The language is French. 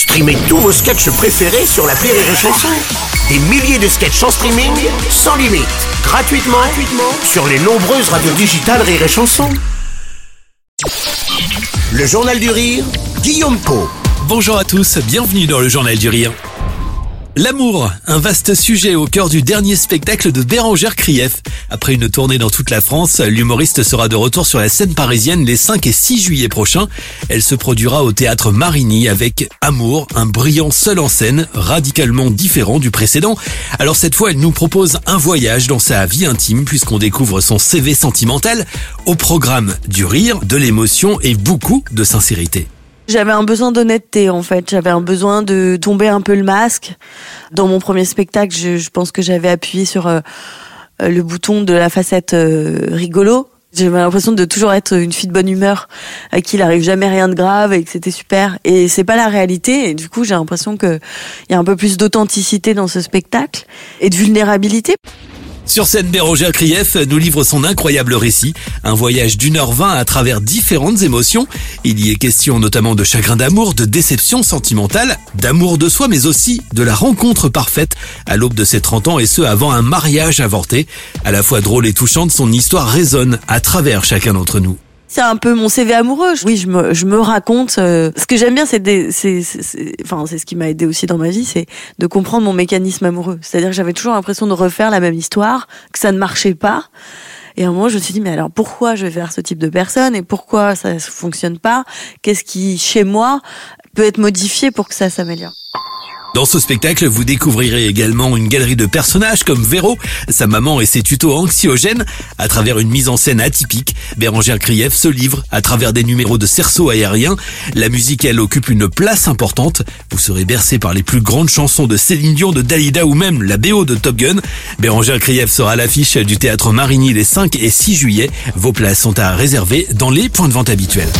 Streamez tous vos sketchs préférés sur la Rire et Chanson. Des milliers de sketchs en streaming, sans limite, gratuitement, sur les nombreuses radios digitales Rire et Chanson. Le Journal du Rire, Guillaume Po. Bonjour à tous, bienvenue dans le Journal du Rire. L'amour, un vaste sujet au cœur du dernier spectacle de Bérangère Krief. Après une tournée dans toute la France, l'humoriste sera de retour sur la scène parisienne les 5 et 6 juillet prochains. Elle se produira au théâtre Marigny avec Amour, un brillant seul en scène, radicalement différent du précédent. Alors cette fois, elle nous propose un voyage dans sa vie intime puisqu'on découvre son CV sentimental au programme du rire, de l'émotion et beaucoup de sincérité. J'avais un besoin d'honnêteté en fait. J'avais un besoin de tomber un peu le masque. Dans mon premier spectacle, je, pense que j'avais appuyé sur euh, le bouton de la facette euh, rigolo. J'avais l'impression de toujours être une fille de bonne humeur, à qui il arrive jamais rien de grave et que c'était super. Et c'est pas la réalité. Et du coup, j'ai l'impression qu'il y a un peu plus d'authenticité dans ce spectacle et de vulnérabilité. Sur scène, Bérangère Krief nous livre son incroyable récit, un voyage d'une heure vingt à travers différentes émotions. Il y est question notamment de chagrin d'amour, de déception sentimentale, d'amour de soi, mais aussi de la rencontre parfaite à l'aube de ses 30 ans et ce avant un mariage avorté. À la fois drôle et touchante, son histoire résonne à travers chacun d'entre nous. C'est un peu mon CV amoureux. Oui, je me, je me raconte. Euh, ce que j'aime bien, c'est, c'est, enfin, c'est ce qui m'a aidé aussi dans ma vie, c'est de comprendre mon mécanisme amoureux. C'est-à-dire que j'avais toujours l'impression de refaire la même histoire, que ça ne marchait pas. Et à un moment, je me suis dit, mais alors pourquoi je vais faire ce type de personne et pourquoi ça ne fonctionne pas? Qu'est-ce qui, chez moi, peut être modifié pour que ça s'améliore? Dans ce spectacle, vous découvrirez également une galerie de personnages comme Véro, sa maman et ses tutos anxiogènes. À travers une mise en scène atypique, Bérangère Krief se livre à travers des numéros de cerceau aérien. La musique, elle, occupe une place importante. Vous serez bercé par les plus grandes chansons de Céline Dion, de Dalida ou même la BO de Top Gun. Bérangère Krief sera à l'affiche du théâtre Marigny les 5 et 6 juillet. Vos places sont à réserver dans les points de vente habituels.